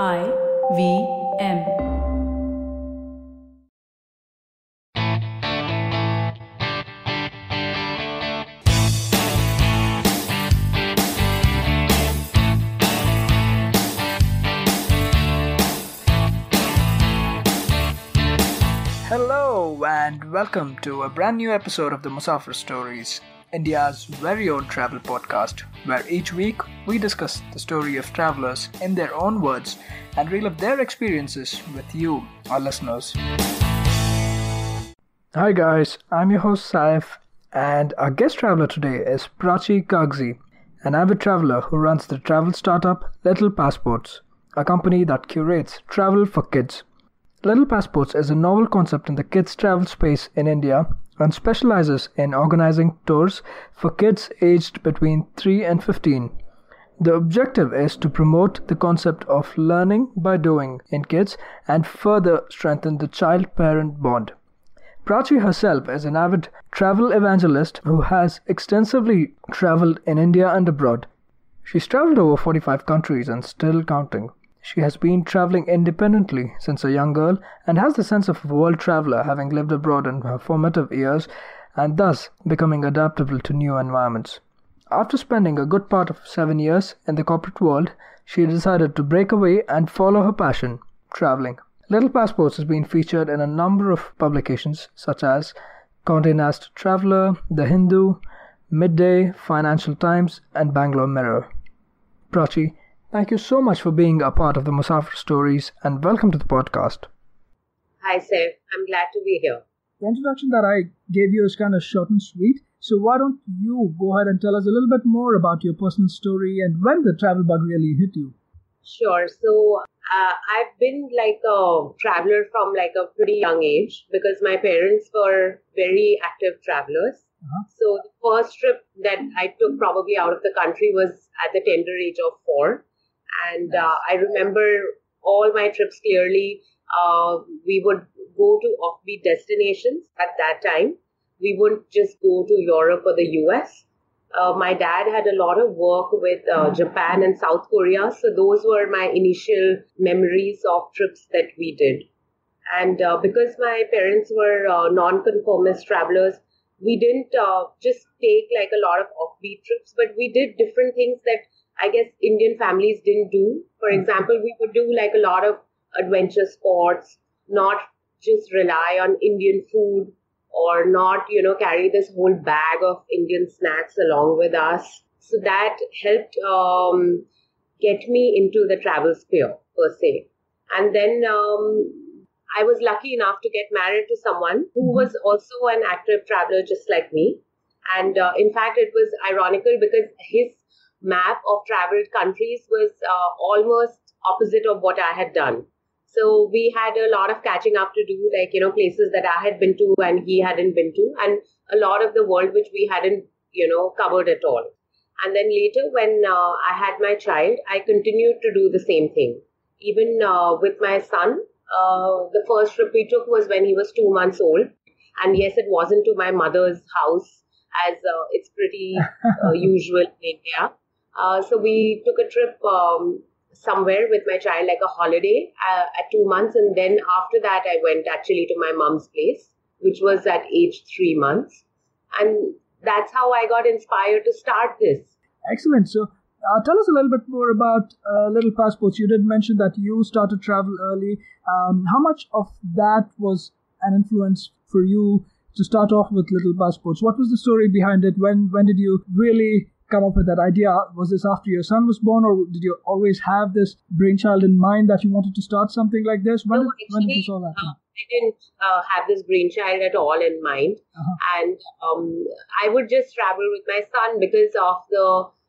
I V M. Hello and welcome to a brand new episode of the Musafir Stories, India's very own travel podcast, where each week we discuss the story of travelers in their own words and relive their experiences with you, our listeners. Hi guys, I'm your host Saif, and our guest traveler today is Prachi Kagzi, an avid traveler who runs the travel startup Little Passports, a company that curates travel for kids. Little Passports is a novel concept in the kids travel space in India and specializes in organizing tours for kids aged between 3 and 15. The objective is to promote the concept of learning by doing in kids and further strengthen the child parent bond. Prachi herself is an avid travel evangelist who has extensively traveled in India and abroad. She's traveled over 45 countries and still counting. She has been traveling independently since a young girl and has the sense of a world traveler, having lived abroad in her formative years and thus becoming adaptable to new environments. After spending a good part of seven years in the corporate world, she decided to break away and follow her passion, traveling. Little Passports has been featured in a number of publications such as Condé Nast Traveler, The Hindu, Midday, Financial Times, and Bangalore Mirror. Prachi, thank you so much for being a part of the Musafir Stories and welcome to the podcast. Hi, Saif. I'm glad to be here. The introduction that I gave you is kind of short and sweet, so why don't you go ahead and tell us a little bit more about your personal story and when the travel bug really hit you? Sure. So uh, I've been like a traveler from like a pretty young age because my parents were very active travelers. Uh-huh. So the first trip that I took probably out of the country was at the tender age of four, and uh, I remember all my trips clearly. Uh, we would go to offbeat destinations at that time. We wouldn't just go to Europe or the US. Uh, my dad had a lot of work with uh, Japan and South Korea, so those were my initial memories of trips that we did. And uh, because my parents were uh, non-conformist travelers, we didn't uh, just take like a lot of offbeat trips, but we did different things that I guess Indian families didn't do. For example, we would do like a lot of adventure sports, not just rely on Indian food or not, you know, carry this whole bag of Indian snacks along with us. So that helped um, get me into the travel sphere per se. And then um, I was lucky enough to get married to someone who was also an active traveler just like me. And uh, in fact, it was ironical because his map of traveled countries was uh, almost opposite of what I had done. So we had a lot of catching up to do, like, you know, places that I had been to and he hadn't been to, and a lot of the world which we hadn't, you know, covered at all. And then later, when uh, I had my child, I continued to do the same thing. Even uh, with my son, uh, the first trip we took was when he was two months old. And yes, it wasn't to my mother's house, as uh, it's pretty uh, usual in India. Uh, so we took a trip um, somewhere with my child, like a holiday uh, at two months. And then after that, I went actually to my mom's place, which was at age three months. And that's how I got inspired to start this. Excellent. So, uh, tell us a little bit more about uh, Little Passports. You did mention that you started travel early. Um, how much of that was an influence for you to start off with Little Passports? What was the story behind it? When when did you really come up with that idea? Was this after your son was born, or did you always have this brainchild in mind that you wanted to start something like this? When, No, did, when did this all happen? uh, I didn't uh, have this brainchild at all in mind. Uh-huh. And um, I would just travel with my son because of the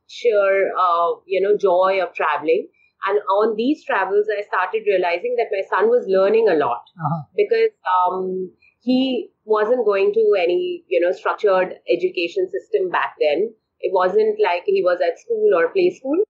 sheer, uh, you know, joy of traveling. And on these travels, I started realizing that my son was learning a lot Uh-huh. because um, he wasn't going to any, you know, structured education system back then. It wasn't like he was at school or play school.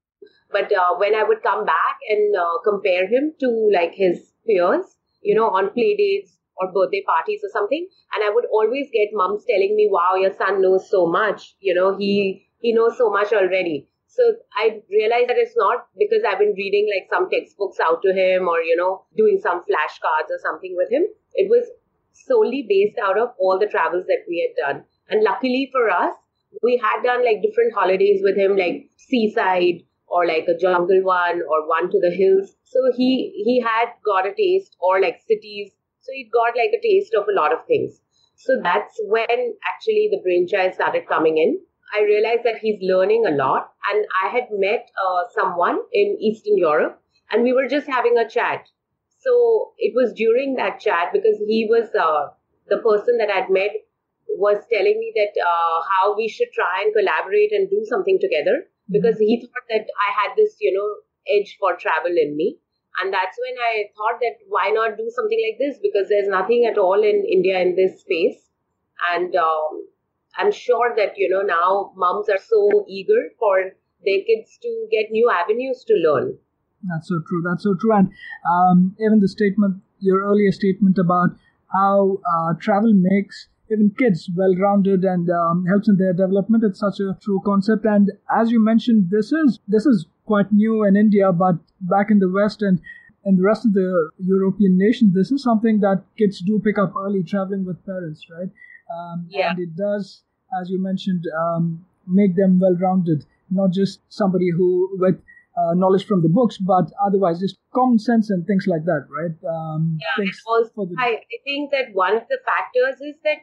But uh, when I would come back and uh, compare him to like his peers, you know, on play dates or birthday parties or something, and I would always get moms telling me, "Wow, your son knows so much. You know, he he knows so much already." So I realized that it's not because I've been reading like some textbooks out to him or, you know, doing some flashcards or something with him. It was solely based out of all the travels that we had done. And luckily for us, we had done like different holidays with him, like seaside or like a jungle one or one to the hills. So he he had got a taste or like cities. So he got like a taste of a lot of things. So that's when actually the brainchild started coming in. I realized that he's learning a lot. And I had met uh, someone in Eastern Europe and we were just having a chat. So it was during that chat because he was uh, the person that I'd met was telling me that uh, how we should try and collaborate and do something together because he thought that I had this, you know, edge for travel in me. And that's when I thought that why not do something like this because there's nothing at all in India in this space. And um, I'm sure that, you know, now moms are so eager for their kids to get new avenues to learn. That's so true. That's so true. And um, even the statement, your earlier statement about how uh, travel makes even kids well-rounded and um, helps in their development. It's such a true concept. And as you mentioned, this is this is quite new in India, but back in the West and in the rest of the European nations, this is something that kids do pick up early, traveling with parents, right? Um, yeah. And it does, as you mentioned, um, make them well-rounded, not just somebody who with uh, knowledge from the books, but otherwise just common sense and things like that, right? Um, yeah, also, the... I, I think that one of the factors is that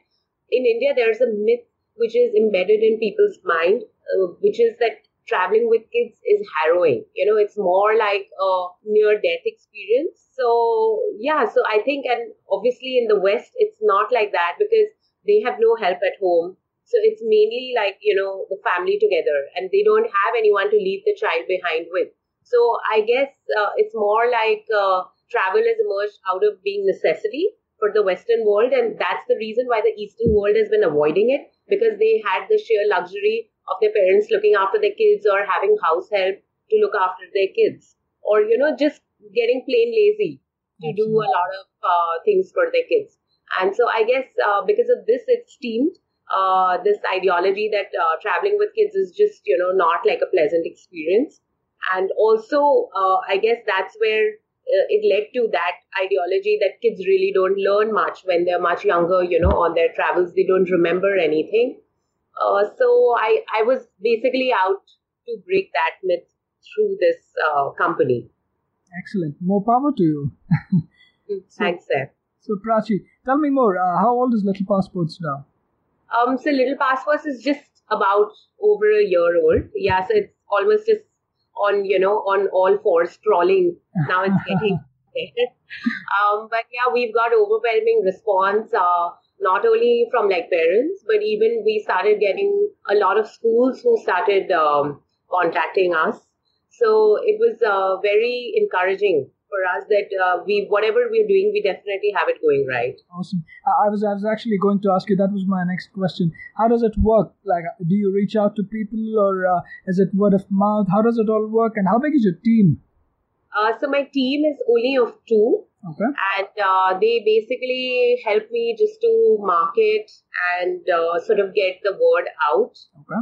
in India, there's a myth which is embedded in people's mind, uh, which is that traveling with kids is harrowing. You know, it's more like a near death experience. So, yeah, so I think, and obviously in the West, it's not like that because they have no help at home. So it's mainly like, you know, the family together and they don't have anyone to leave the child behind with. So I guess uh, it's more like uh, travel has emerged out of being necessity for the Western world. And that's the reason why the Eastern world has been avoiding it because they had the sheer luxury of their parents looking after their kids or having house help to look after their kids or, you know, just getting plain lazy to do a lot of uh, things for their kids. And so I guess uh, because of this, it's steamed. Uh, this ideology that uh, traveling with kids is just, you know, not like a pleasant experience. And also, uh, I guess that's where uh, it led to that ideology that kids really don't learn much when they're much younger, you know, on their travels, they don't remember anything. Uh, so I, I was basically out to break that myth through this uh, company. Excellent. More power to you. Thanks, sir. So, Prachi, tell me more. Uh, how old is Little Passports now? Um, so Little Passports is just about over a year old. Yeah, so it's almost just on you know on all fours crawling. Now it's getting um, but yeah, we've got overwhelming response. Uh, not only from like parents, but even we started getting a lot of schools who started um, contacting us. So it was uh, very encouraging for us that uh, we whatever we're doing, we definitely have it going right. Awesome. I was I was actually going to ask you. That was my next question. How does it work? Like, do you reach out to people, or uh, is it word of mouth? How does it all work? And how big is your team? Uh, so my team is only of two. Okay. And uh, they basically help me just to market and uh, sort of get the word out. Okay.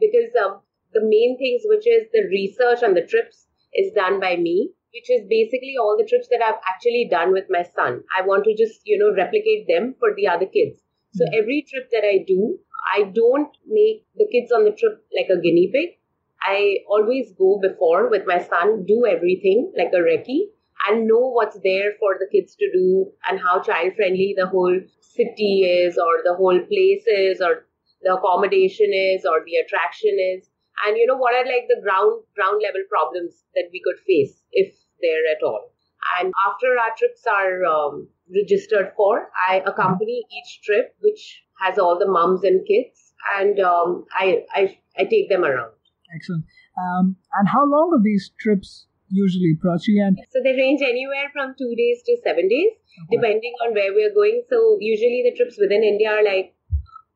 Because um, the main things, which is the research on the trips, is done by me which is basically all the trips that I've actually done with my son. I want to just, you know, replicate them for the other kids. So mm-hmm. every trip that I do, I don't make the kids on the trip like a guinea pig. I always go before with my son, do everything like a recce and know what's there for the kids to do and how child friendly the whole city is or the whole place is or the accommodation is or the attraction is and you know what are like the ground ground level problems that we could face if there at all. And after our trips are um, registered for, I accompany each trip, which has all the mums and kids, and um, I, I, I take them around. Excellent. Um, and how long are these trips usually, Prachi? And so they range anywhere from two days to seven days, okay. depending on where we're going. So usually the trips within India are like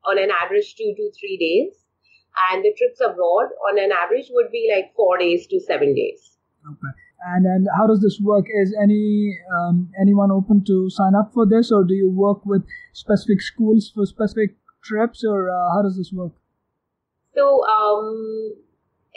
on an average two to three days, and the trips abroad on an average would be like four days to seven days. Okay. And and how does this work? Is any um, anyone open to sign up for this, or do you work with specific schools for specific trips, or uh, how does this work? So um,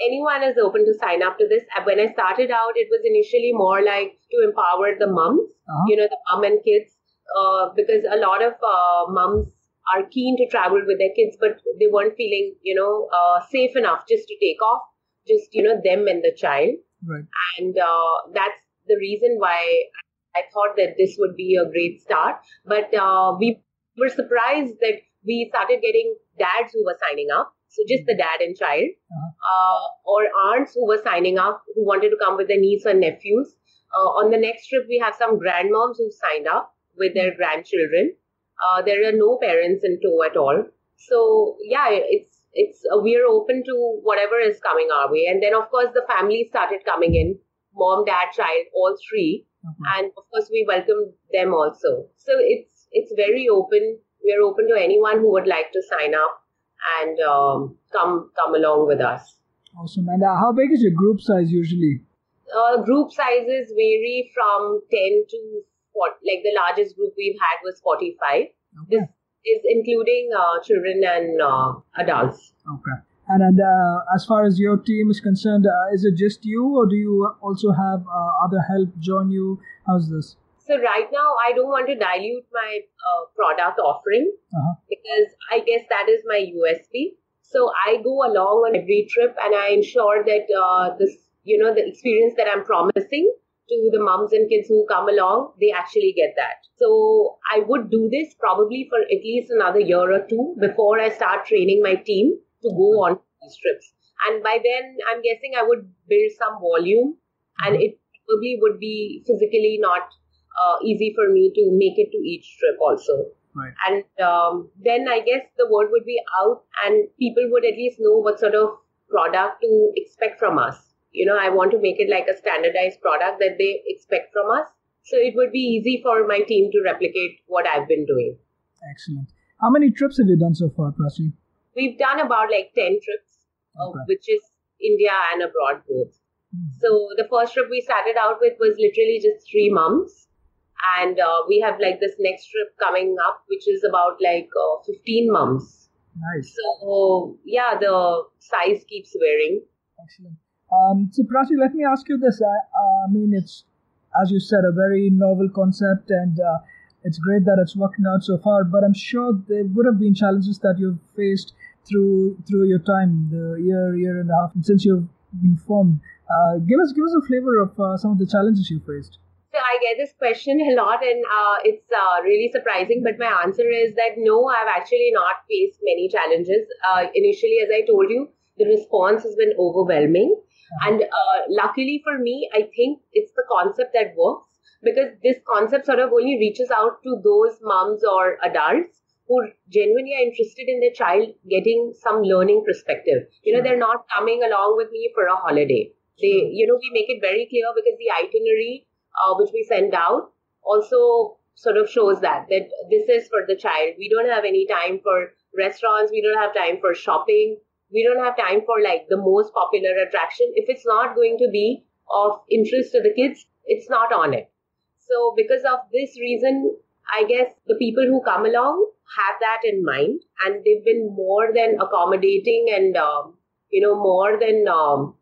anyone is open to sign up to this. Uh, When I started out, it was initially more like to empower the moms, Uh-huh. you know, the mom and kids, uh, because a lot of uh, moms are keen to travel with their kids, but they weren't feeling, you know, uh, safe enough just to take off, just, you know, them and the child. Right. And uh, that's the reason why I thought that this would be a great start. But uh, we were surprised that we started getting dads who were signing up. So just the dad and child, uh, or aunts who were signing up who wanted to come with their niece and nephews. Uh, on the next trip, we have some grandmoms who signed up with their grandchildren. Uh, there are no parents in tow at all. So yeah, it's it's uh, we're open to whatever is coming our way. And then of course the family started coming in, mom, dad, child, all three, Okay. and of course we welcome them also. So it's it's very open. We're open to anyone who would like to sign up and um, come come along with us. Awesome. And uh, how big is your group size usually? Uh, group sizes vary from 10 to 40, like the largest group we've had was 45. This Okay. Is including uh, children and uh, adults. Okay. And, and uh, as far as your team is concerned, uh, is it just you, or do you also have uh, other help join you? How's this? So right now, I don't want to dilute my uh, product offering Uh-huh. because I guess that is my USP. So I go along on every trip and I ensure that uh, this, you know, the experience that I'm promising to the moms and kids who come along, they actually get that. So I would do this probably for at least another year or two before I start training my team to go on these trips. And by then, I'm guessing I would build some volume and it probably would be physically not uh, easy for me to make it to each trip also. Right. And um, then I guess the word would be out, and people would at least know what sort of product to expect from us. You know, I want to make it like a standardized product that they expect from us. So it would be easy for my team to replicate what I've been doing. Excellent. How many trips have you done so far, Prachi? We've done about like 10 trips, uh, which is India and abroad both. Hmm. So the first trip we started out with was literally just three months. And uh, we have like this next trip coming up, which is about like uh, 15 months. Nice. So yeah, the size keeps varying. Excellent. Um, so, Prachi, let me ask you this. I, I mean, it's, as you said, a very novel concept, and uh, it's great that it's working out so far. But I'm sure there would have been challenges that you've faced through through your time, the year, year and a half since you've been formed. Uh, give us give us a flavor of uh, some of the challenges you faced. So I get this question a lot, and uh, it's uh, really surprising. But my answer is that no, I've actually not faced many challenges. Uh, initially, as I told you, the response has been overwhelming, and uh, luckily for me, I think it's the concept that works because this concept sort of only reaches out to those moms or adults who genuinely are interested in their child getting some learning perspective. You know, they're not coming along with me for a holiday. They, you know, we make it very clear because the itinerary uh, which we send out also sort of shows that that this is for the child. We don't have any time for restaurants. We don't have time for shopping. We don't have time for like the most popular attraction. If it's not going to be of interest to the kids, it's not on it. So because of this reason, I guess the people who come along have that in mind, and they've been more than accommodating and um, you know more than um,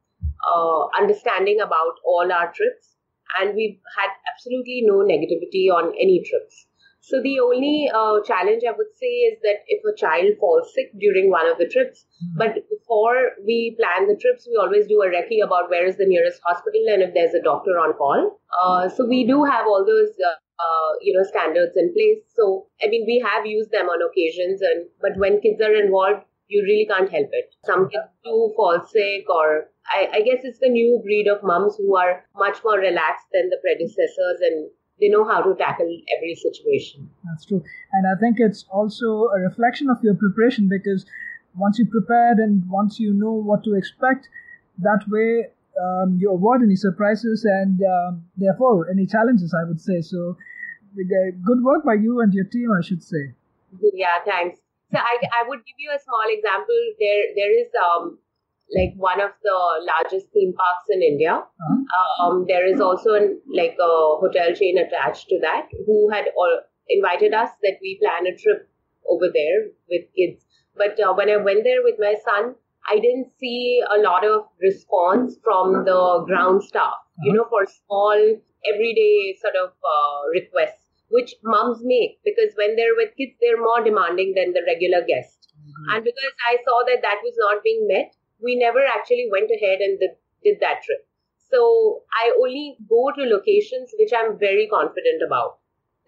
uh, understanding about all our trips. And we've had absolutely no negativity on any trips. So the only uh, challenge I would say is that if a child falls sick during one of the trips, but before we plan the trips, we always do a recce about where is the nearest hospital and if there's a doctor on call. Uh, so we do have all those, uh, uh, you know, standards in place. So I mean, we have used them on occasions, and but when kids are involved, you really can't help it. Some kids do fall sick, or I, I guess it's the new breed of mums who are much more relaxed than the predecessors, and they know how to tackle every situation. That's true. And I think it's also a reflection of your preparation because once you prepared and once you know what to expect, that way um, you avoid any surprises and um, therefore any challenges, I would say. So, good work by you and your team, I should say. Yeah, thanks. So I, I would give you a small example. There there is um like one of the largest theme parks in India. Uh-huh. Um, there is also an, like a hotel chain attached to that who had all invited us that we plan a trip over there with kids. But uh, when I went there with my son, I didn't see a lot of response from the ground staff, you know, for small, everyday sort of uh, requests, which moms make because when they're with kids, they're more demanding than the regular guest. And because I saw that that was not being met, we never actually went ahead and did, did that trip. So I only go to locations which I'm very confident about.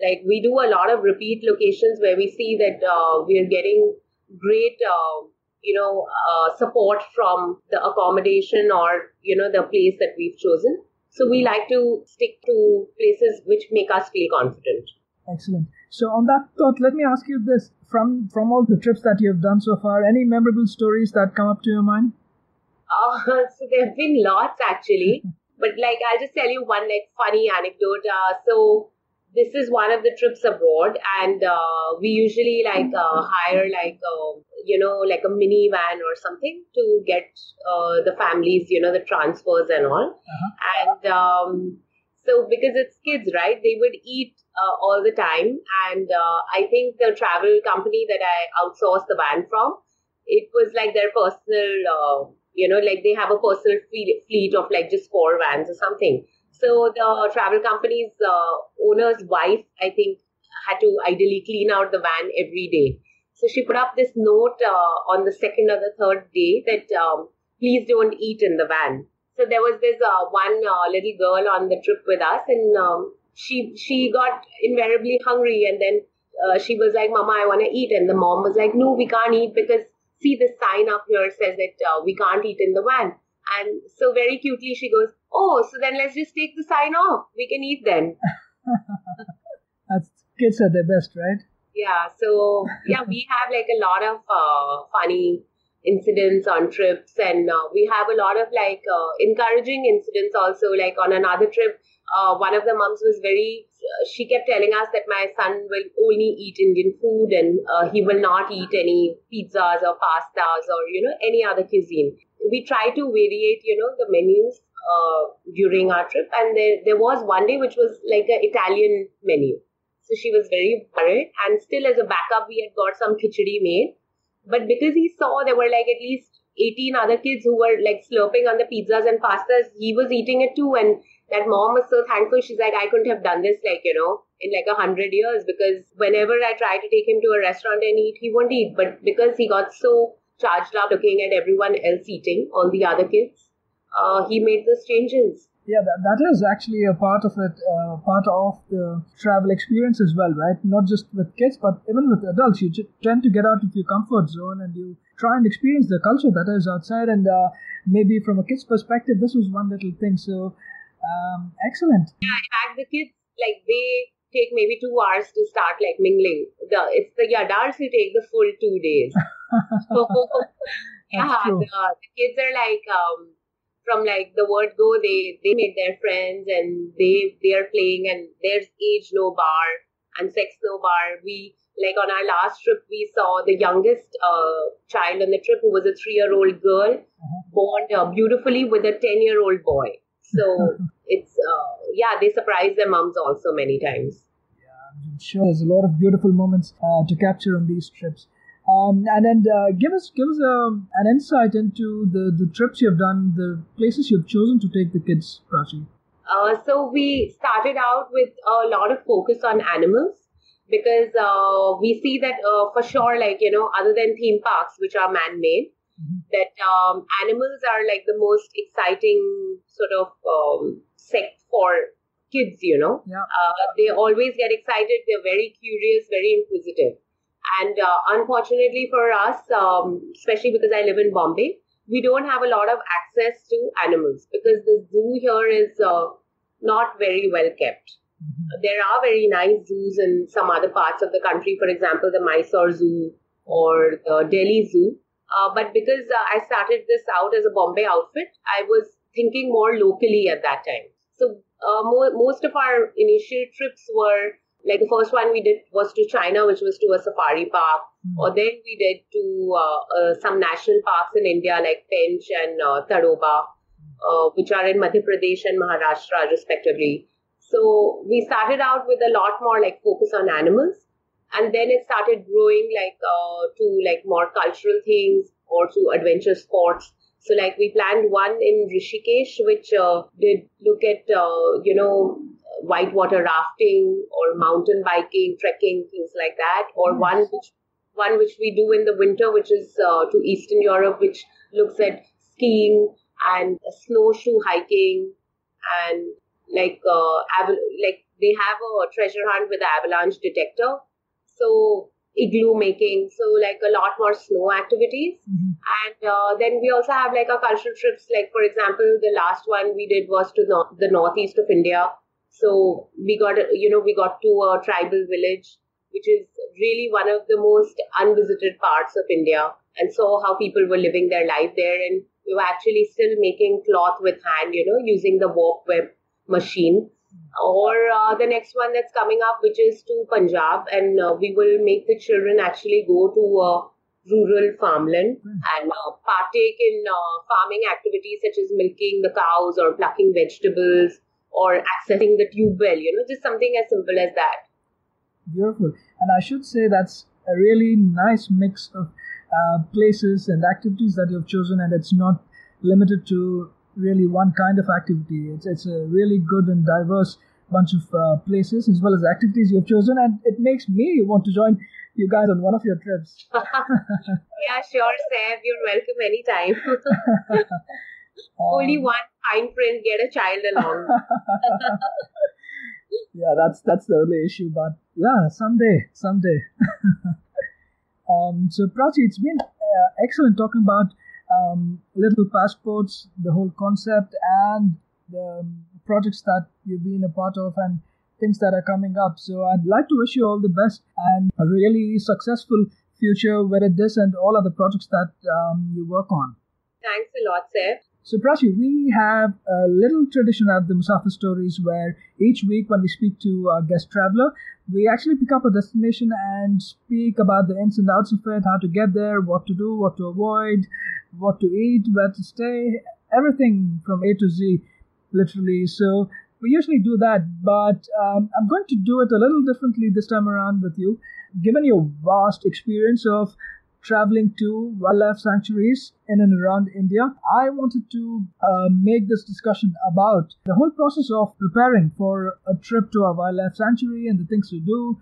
Like we do a lot of repeat locations where we see that uh, we are getting great, uh, you know, uh, support from the accommodation or you know the place that we've chosen. So we like to stick to places which make us feel confident. Excellent. So on that thought, let me ask you this: from from all the trips that you've done so far, any memorable stories that come up to your mind? Uh, so there have been lots actually, but like I'll just tell you one like funny anecdote. Uh, so this is one of the trips abroad, and uh, we usually like uh, hire like uh, you know like a minivan or something to get uh, the families, you know, the transfers and all. And um, so because it's kids, right? They would eat uh, all the time, and uh, I think the travel company that I outsourced the van from, it was like their personal. You know, like they have a personal fleet fleet of like just four vans or something. So the travel company's uh, owner's wife, I think, had to ideally clean out the van every day. So she put up this note uh, on the second or the third day that um, please don't eat in the van. So there was this uh, one uh, little girl on the trip with us, and um, she she got invariably hungry, and then uh, she was like, "Mama, I want to eat," and the mom was like, "No, we can't eat because see the sign up here says that uh, we can't eat in the van." And so very cutely she goes, "Oh, so then let's just take the sign off. We can eat then." That's kids are the best, right? Yeah, so yeah, we have like a lot of uh, funny incidents on trips, and uh, we have a lot of like uh, encouraging incidents also. Like on another trip, uh, one of the moms was very, uh, she kept telling us that my son will only eat Indian food and uh, he will not eat any pizzas or pastas or you know any other cuisine. We try to variate, you know, the menus uh, during our trip, and there there was one day which was like an Italian menu. So she was very worried. And still, as a backup, we had got some khichdi made. But because he saw there were like at least 18 other kids who were like slurping on the pizzas and pastas, he was eating it too. And that mom was so thankful. She's like, I couldn't have done this, like, you know, in like a hundred years because whenever I try to take him to a restaurant and eat, he won't eat. But because he got so charged up looking at everyone else eating, all the other kids, uh, he made those changes. Yeah, that, that is actually a part of it, uh, part of the travel experience as well, right? Not just with kids, but even with adults. You tend to get out of your comfort zone and you try and experience the culture that is outside. And uh, maybe from a kid's perspective, this was one little thing. So, um, excellent. Yeah, in fact, the kids, like, they take maybe two hours to start, like, mingling. The It's the adults who take the full two days. so, yeah, the, the kids are like, um, from like the word go, they they made their friends and they they are playing and there's age no bar and sex no bar. We like on our last trip we saw the youngest uh, child on the trip who was a three year old girl born uh, beautifully with a ten year old boy. So it's uh, yeah they surprise their moms also many times. Yeah i'm sure there's a lot of beautiful moments uh, to capture on these trips. Um, and then uh, give us give us um, an insight into the, the trips you've done, the places you've chosen to take the kids, Prachi. Uh, so we started out with a lot of focus on animals because uh, we see that uh, for sure, like you know, other than theme parks which are man-made, that um, animals are like the most exciting sort of um, sect for kids. You know, Yeah. uh, they always get excited. They're very curious, very inquisitive. And uh, unfortunately for us, um, especially because I live in Bombay, we don't have a lot of access to animals because the zoo here is uh, not very well kept. There are very nice zoos in some other parts of the country, for example, the Mysore Zoo or the Delhi Zoo. Uh, but because uh, I started this out as a Bombay outfit, I was thinking more locally at that time. So uh, mo- most of our initial trips were like the first one we did was to China, which was to a safari park, or then we did to uh, uh, some national parks in India like Pench and uh, Tadoba, uh, which are in Madhya Pradesh and Maharashtra respectively. So we started out with a lot more like focus on animals, and then it started growing like uh, to like more cultural things or to adventure sports. So like we planned one in Rishikesh, which uh, did look at uh, you know whitewater rafting or mountain biking, trekking, things like that, or one which one which we do in the winter, which is uh, to Eastern Europe, which looks at skiing and snowshoe hiking and like uh, aval- like they have a treasure hunt with the avalanche detector. So igloo making, so like a lot more snow activities. Mhm. And uh, then we also have like our cultural trips. Like for example, the last one we did was to no- the northeast of India. So we got you know we got to a tribal village, which is really one of the most unvisited parts of India, and saw how people were living their life there. And we were actually still making cloth with hand, you know, using the warp web machine or uh, the next one that's coming up, which is to Punjab, and uh, we will make the children actually go to uh, rural farmland and uh, partake in uh, farming activities such as milking the cows or plucking vegetables or accessing the tube well, you know, just something as simple as that. Beautiful. And I should say that's a really nice mix of uh, places and activities that you've chosen, and it's not limited to really one kind of activity. It's, it's a really good and diverse bunch of uh, places as well as activities you've chosen, and it makes me want to join you guys on one of your trips. Yeah, sure, Saif, you're welcome anytime. Only Um, one fine print, get a child along. yeah, that's that's the only issue. But yeah, someday, someday. um, so Prachi, it's been uh, excellent talking about um, little passports, the whole concept, and the projects that you've been a part of, and things that are coming up. So I'd like to wish you all the best and a really successful future with this and all other projects that um, you work on. Thanks a lot, Saif. So, Prachi, we have a little tradition at the Musafir Stories where each week when we speak to a guest traveler, we actually pick up a destination and speak about the ins and outs of it, how to get there, what to do, what to avoid, what to eat, where to stay, everything from A to Z, literally. So, we usually do that, but um, I'm going to do it a little differently this time around with you. Given your vast experience of traveling to wildlife sanctuaries in and around India, I wanted to uh, make this discussion about the whole process of preparing for a trip to a wildlife sanctuary and the things to do.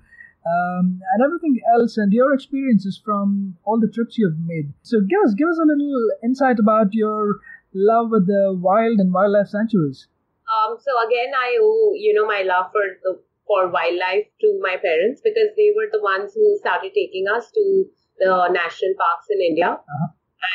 Um, and everything else, and your experiences from all the trips you have made. So, give us give us a little insight about your love with the wild and wildlife sanctuaries. Um, so again, I owe you know my love for the for wildlife to my parents because they were the ones who started taking us to the national parks in India. Uh-huh.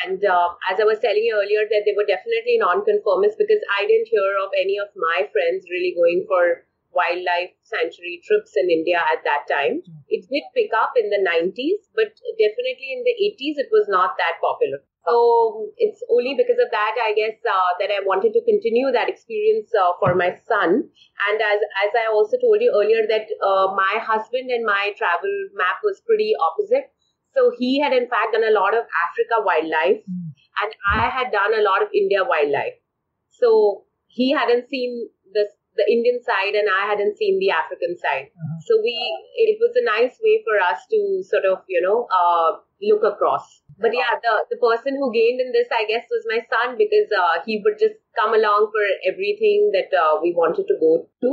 And uh, as I was telling you earlier, that they were definitely non-conformists because I didn't hear of any of my friends really going for wildlife sanctuary trips in India at that time. It did pick up in the 90s, but definitely in the 80s, it was not that popular. So it's only because of that, I guess, uh, that I wanted to continue that experience uh, for my son. And as as I also told you earlier, that uh, my husband and my travel map was pretty opposite. So he had in fact done a lot of Africa wildlife, Mm. and I had done a lot of India wildlife. So he hadn't seen the the Indian side, and I hadn't seen the African side. Uh-huh. So we it was a nice way for us to sort of you know uh, look across. But yeah, the the person who gained in this, I guess, was my son because uh, he would just come along for everything that uh, we wanted to go to.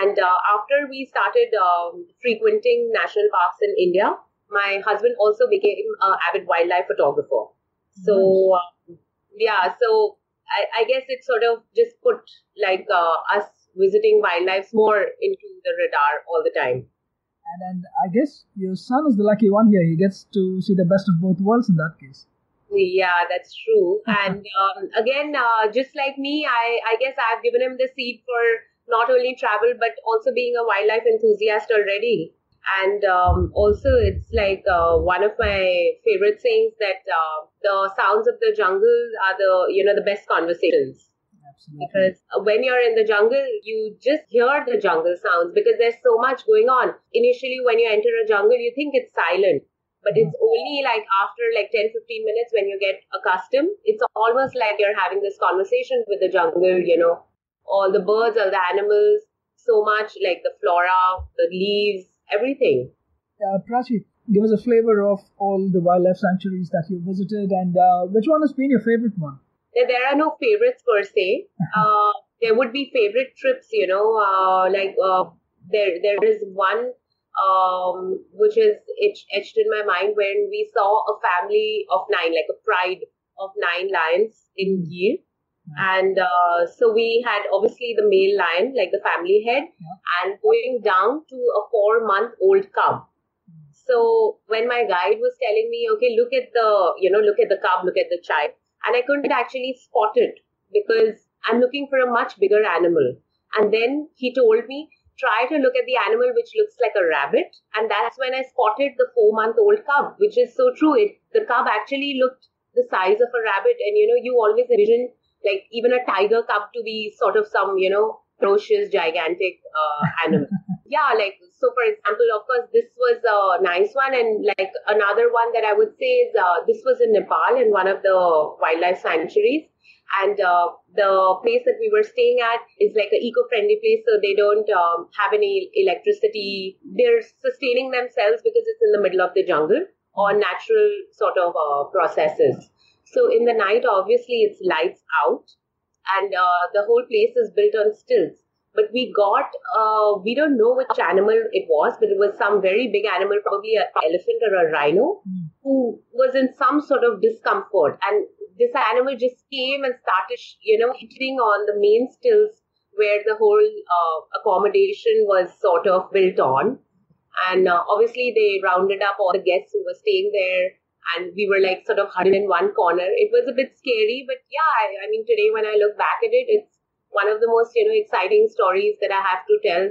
And uh, after we started um, frequenting national parks in India, my husband also became an avid wildlife photographer. So um, yeah, so I, I guess it sort of just put like uh, us visiting wildlife more into the radar all the time. And and I guess your son is the lucky one here. He gets to see the best of both worlds in that case. Yeah, that's true. And um, again, uh, just like me, I, I guess I've given him the seed for not only travel but also being a wildlife enthusiast already. And um, also, it's like uh, one of my favorite sayings that uh, the sounds of the jungle are the you know the best conversations. Absolutely. because when you're in the jungle you just hear the jungle sounds because there's so much going on. Initially when you enter a jungle you think it's silent. But it's only like after like 10 15 minutes when you get accustomed. It's almost like you're having this conversation with the jungle you know. All the birds all the animals so much like the flora the leaves everything Uh, Prachi, give us a flavor of all the wildlife sanctuaries that you visited and uh, which one has been your favorite one? There are no favorites per se. Uh, there would be favorite trips, you know, uh, like uh, there there is one um, which is etched, etched in my mind when we saw a family of nine, like a pride of nine lions in Gir. And uh, so we had obviously the male lion, like the family head, and going down to a four month old cub. So when my guide was telling me, okay, look at the, you know, look at the cub, look at the child, and I couldn't actually spot it because I'm looking for a much bigger animal. And then he told me, try to look at the animal which looks like a rabbit. And that's when I spotted the four month old cub, which is so true. It, the cub actually looked the size of a rabbit. And, you know, you always envision like even a tiger cub to be sort of some, you know, ferocious, gigantic uh, animal. yeah, like, so for example, of course, this was a nice one. And like another one that I would say is uh, this was in Nepal in one of the wildlife sanctuaries and uh, the place that we were staying at is like an eco-friendly place so they don't um, have any electricity they're sustaining themselves because it's in the middle of the jungle or natural sort of uh, processes so in the night obviously it's lights out and uh, the whole place is built on stilts. But we got uh, we don't know which animal it was but it was some very big animal probably an elephant or a rhino who was in some sort of discomfort. And this animal just came and started you know hitting on the main stills where the whole uh, accommodation was sort of built on. And uh, obviously they rounded up all the guests who were staying there and we were like sort of huddled in one corner. It was a bit scary but yeah I, I mean today when i look back at it it's one of the most you know exciting stories that i have to tell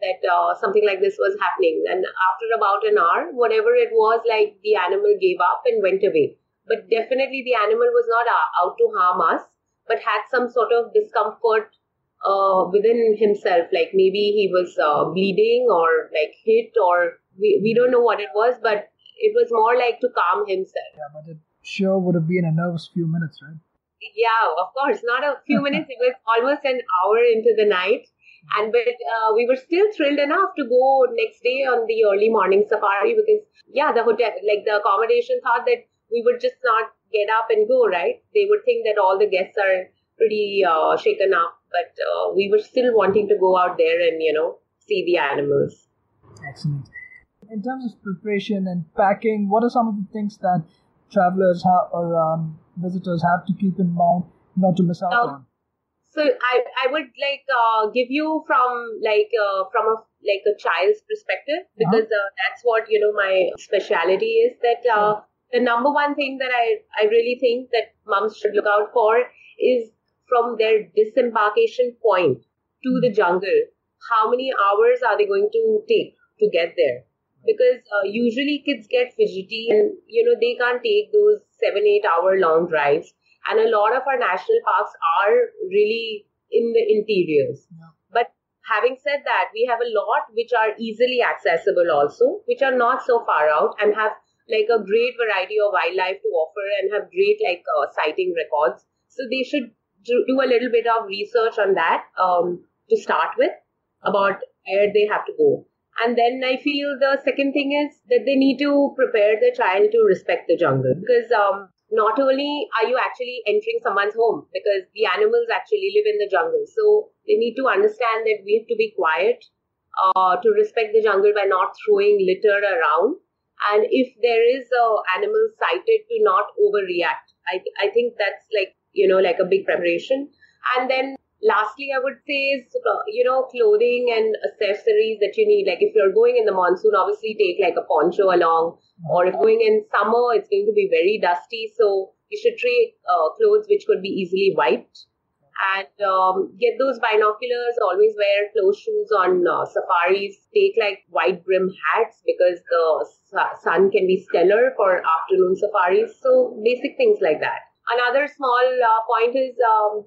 that uh, something like this was happening. And after about an hour whatever it was like the animal gave up and went away. But definitely the animal was not uh, out to harm us but had some sort of discomfort uh, within himself. Like maybe he was uh, bleeding or like hit or we, we don't know what it was but it was more like to calm himself. Yeah, but it sure would have been a nervous few minutes, right? yeah of course not a few minutes it was almost an hour into the night. And but uh, we were still thrilled enough to go next day on the early morning safari because yeah the hotel like the accommodation thought that we would just not get up and go right? They would think that all the guests are pretty uh, shaken up but uh, we were still wanting to go out there and you know see the animals. Excellent. In terms of preparation and packing, what are some of the things that travelers have or um, visitors have to keep in mind not to miss out Um, on? So I, I would like uh, give you from like uh, from a like a child's perspective because uh, that's what you know my speciality is that uh, the number one thing that I I really think that moms should look out for is from their disembarkation point to the jungle. How many hours are they going to take to get there because uh, usually kids get fidgety and you know they can't take those seven eight hour long drives. And a lot of our national parks are really in the interiors. Yeah. but having said that we have a lot which are easily accessible also which are not so far out and have like a great variety of wildlife to offer and have great like uh, sighting records. So they should do, a little bit of research on that um, to start with about where they have to go and then I feel the second thing is that they need to prepare the child to respect the jungle. Because um, not only are you actually entering someone's home because the animals actually live in the jungle, so they need to understand that we have to be quiet uh, to respect the jungle by not throwing litter around, and if there is a animal sighted, to not overreact. I I think that's like you know like a big preparation, and then lastly i would say is uh, you know clothing and accessories that you need. Like if you're going in the monsoon obviously take like a poncho along. Or if going in summer it's going to be very dusty. So you should take uh, clothes which could be easily wiped. And um, get those binoculars. Always wear closed shoes on uh, safaris. Take like wide brim hats because the su- sun can be stellar for afternoon safaris. So basic things like that. Another small uh, point is um,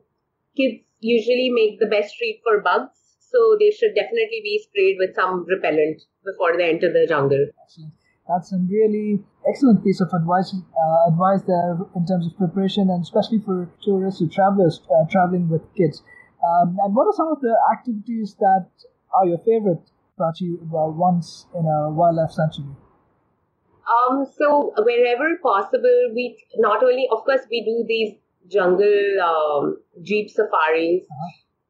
kids usually make the best treat for bugs, so they should definitely be sprayed with some repellent before they enter the jungle. Excellent. That's a really excellent piece of advice. Uh, advice there in terms of preparation, and especially for tourists or travelers uh, traveling with kids. Um, and what are some of the activities that are your favorite, Prachi, uh, once in a wildlife sanctuary? Um, so wherever possible, we not only, of course, we do these jungle um, jeep safaris,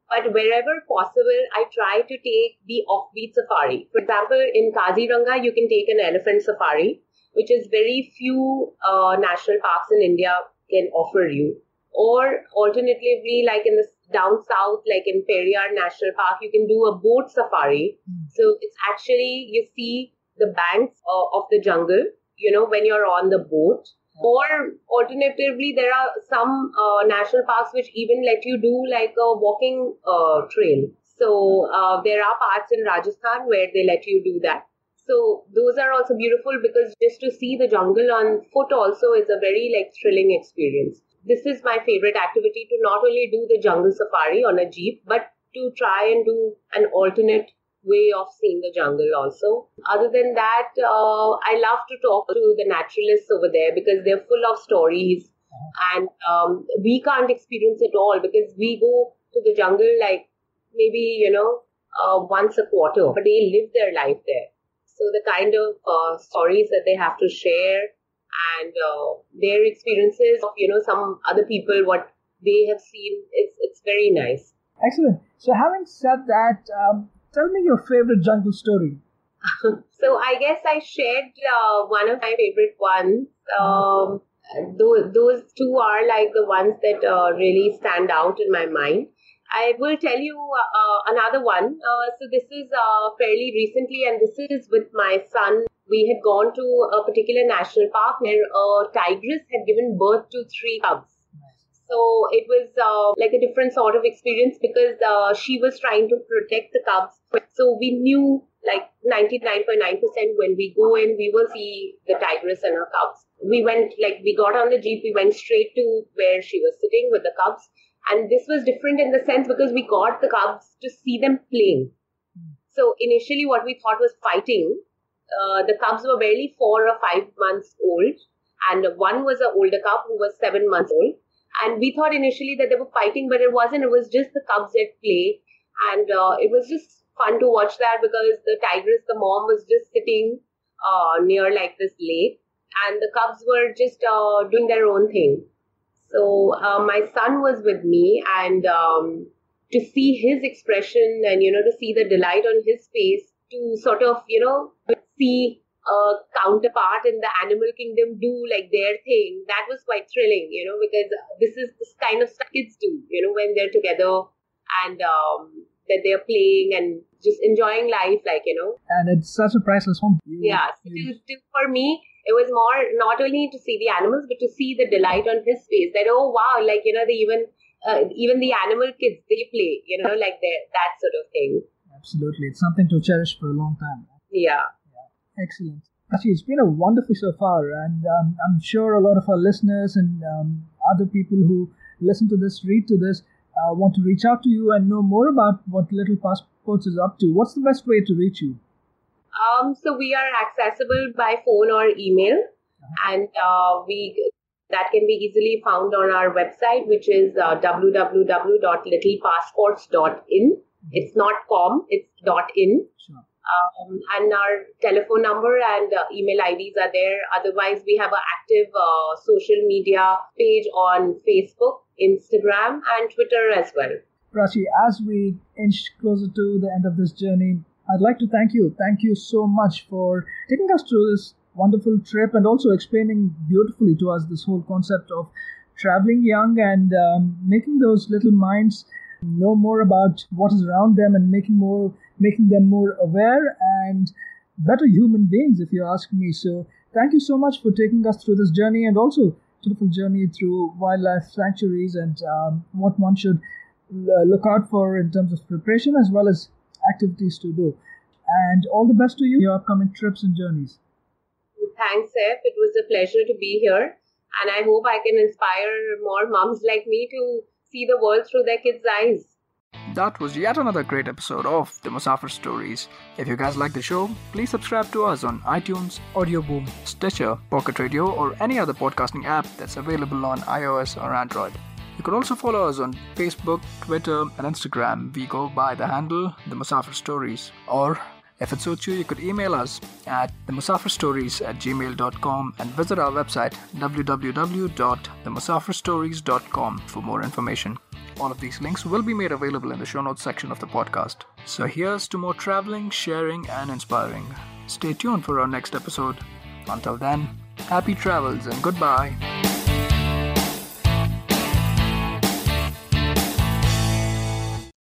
but wherever possible, I try to take the offbeat safari. For example, in Kaziranga, you can take an elephant safari, which is very few uh, national parks in India can offer you. Or alternatively, like in the down south, like in Periyar National Park, you can do a boat safari. So it's actually you see the banks uh, of the jungle, you know, when you're on the boat. Or alternatively, there are some uh, national parks which even let you do like a walking uh, trail. So uh, there are parts in Rajasthan where they let you do that. So those are also beautiful because just to see the jungle on foot also is a very like thrilling experience. This is my favorite activity to not only do the jungle safari on a jeep, but to try and do an alternate way of seeing the jungle also. Other than that, uh, I love to talk to the naturalists over there because they're full of stories and um, we can't experience it all because we go to the jungle like maybe, you know, uh, once a quarter, but they live their life there. So the kind of uh, stories that they have to share and uh, their experiences of, you know, some other people, what they have seen, it's, it's very nice. Excellent. So, having said that, um, tell me your favorite jungle story. so I guess I shared uh, one of my favorite ones. Um, those, two are like the ones that uh, really stand out in my mind. I will tell you uh, another one. Uh, so this is uh, fairly recently, and this is with my son. We had gone to a particular national park where a tigress had given birth to three cubs. So it was uh, like a different sort of experience because uh, she was trying to protect the cubs. So we knew like 99.9% when we go in, we will see the tigress and her cubs. We went, like, we got on the jeep, we went straight to where she was sitting with the cubs. And this was different in the sense because we got the cubs to see them playing. So initially, what we thought was fighting. Uh, the cubs were barely four or five months old, and one was an older cub who was seven months old. And we thought initially that they were fighting, but it wasn't. It was just the cubs at play, and uh, it was just fun to watch that because the tigress, the mom, was just sitting uh, near like this lake, and the cubs were just uh, doing their own thing. So uh, my son was with me, and um, to see his expression and you know to see the delight on his face, to sort of you know see a counterpart in the animal kingdom do like their thing, that was quite thrilling, you know, because this is this kind of stuff kids do, you know, when they're together and um, that they're playing and just enjoying life, like you know. And it's such a priceless moment. Yeah, so to, to, for me, it was more not only to see the animals, but to see the delight on his face. That oh wow, like you know, they even uh, even the animal kids they play, you know, like that sort of thing. Absolutely, it's something to cherish for a long time. Yeah. Excellent. Actually, it's been a wonderful so far, and um, I'm sure a lot of our listeners and um, other people who listen to this, read to this, uh, want to reach out to you and know more about what Little Passports is up to. What's the best way to reach you? Um, so we are accessible by phone or email, uh-huh. and uh, we that can be easily found on our website, which is uh, www.littlepassports.in. Mm-hmm. It's not com, it's dot in. Sure. Um, and our telephone number and uh, email IDs are there. Otherwise, we have an active uh, social media page on Facebook, Instagram, and Twitter as well. Prachi, as we inch closer to the end of this journey, I'd like to thank you. Thank you so much for taking us through this wonderful trip and also explaining beautifully to us this whole concept of traveling young and um, making those little minds know more about what is around them and making more making them more aware and better human beings if you ask me so thank you so much for taking us through this journey and also beautiful journey through wildlife sanctuaries and um, what one should uh, look out for in terms of preparation as well as activities to do and all the best to you in your upcoming trips and journeys thanks Saif. it was a pleasure to be here and i hope i can inspire more moms like me to see the world through their kids' eyes. That was yet another great episode of the Musafir Stories. If you guys like the show, please subscribe to us on iTunes, Audioboom, Stitcher, Pocket Radio, or any other podcasting app that's available on iOS or Android. You can also follow us on Facebook, Twitter, and Instagram. We go by the handle The Musafir Stories. Or If it suits you, you could email us at themusafirstories at gmail.com and visit our website www.themusafirstories.com for more information. All of these links will be made available in the show notes section of the podcast. So here's to more traveling, sharing, and inspiring. Stay tuned for our next episode. Until then, happy travels and goodbye.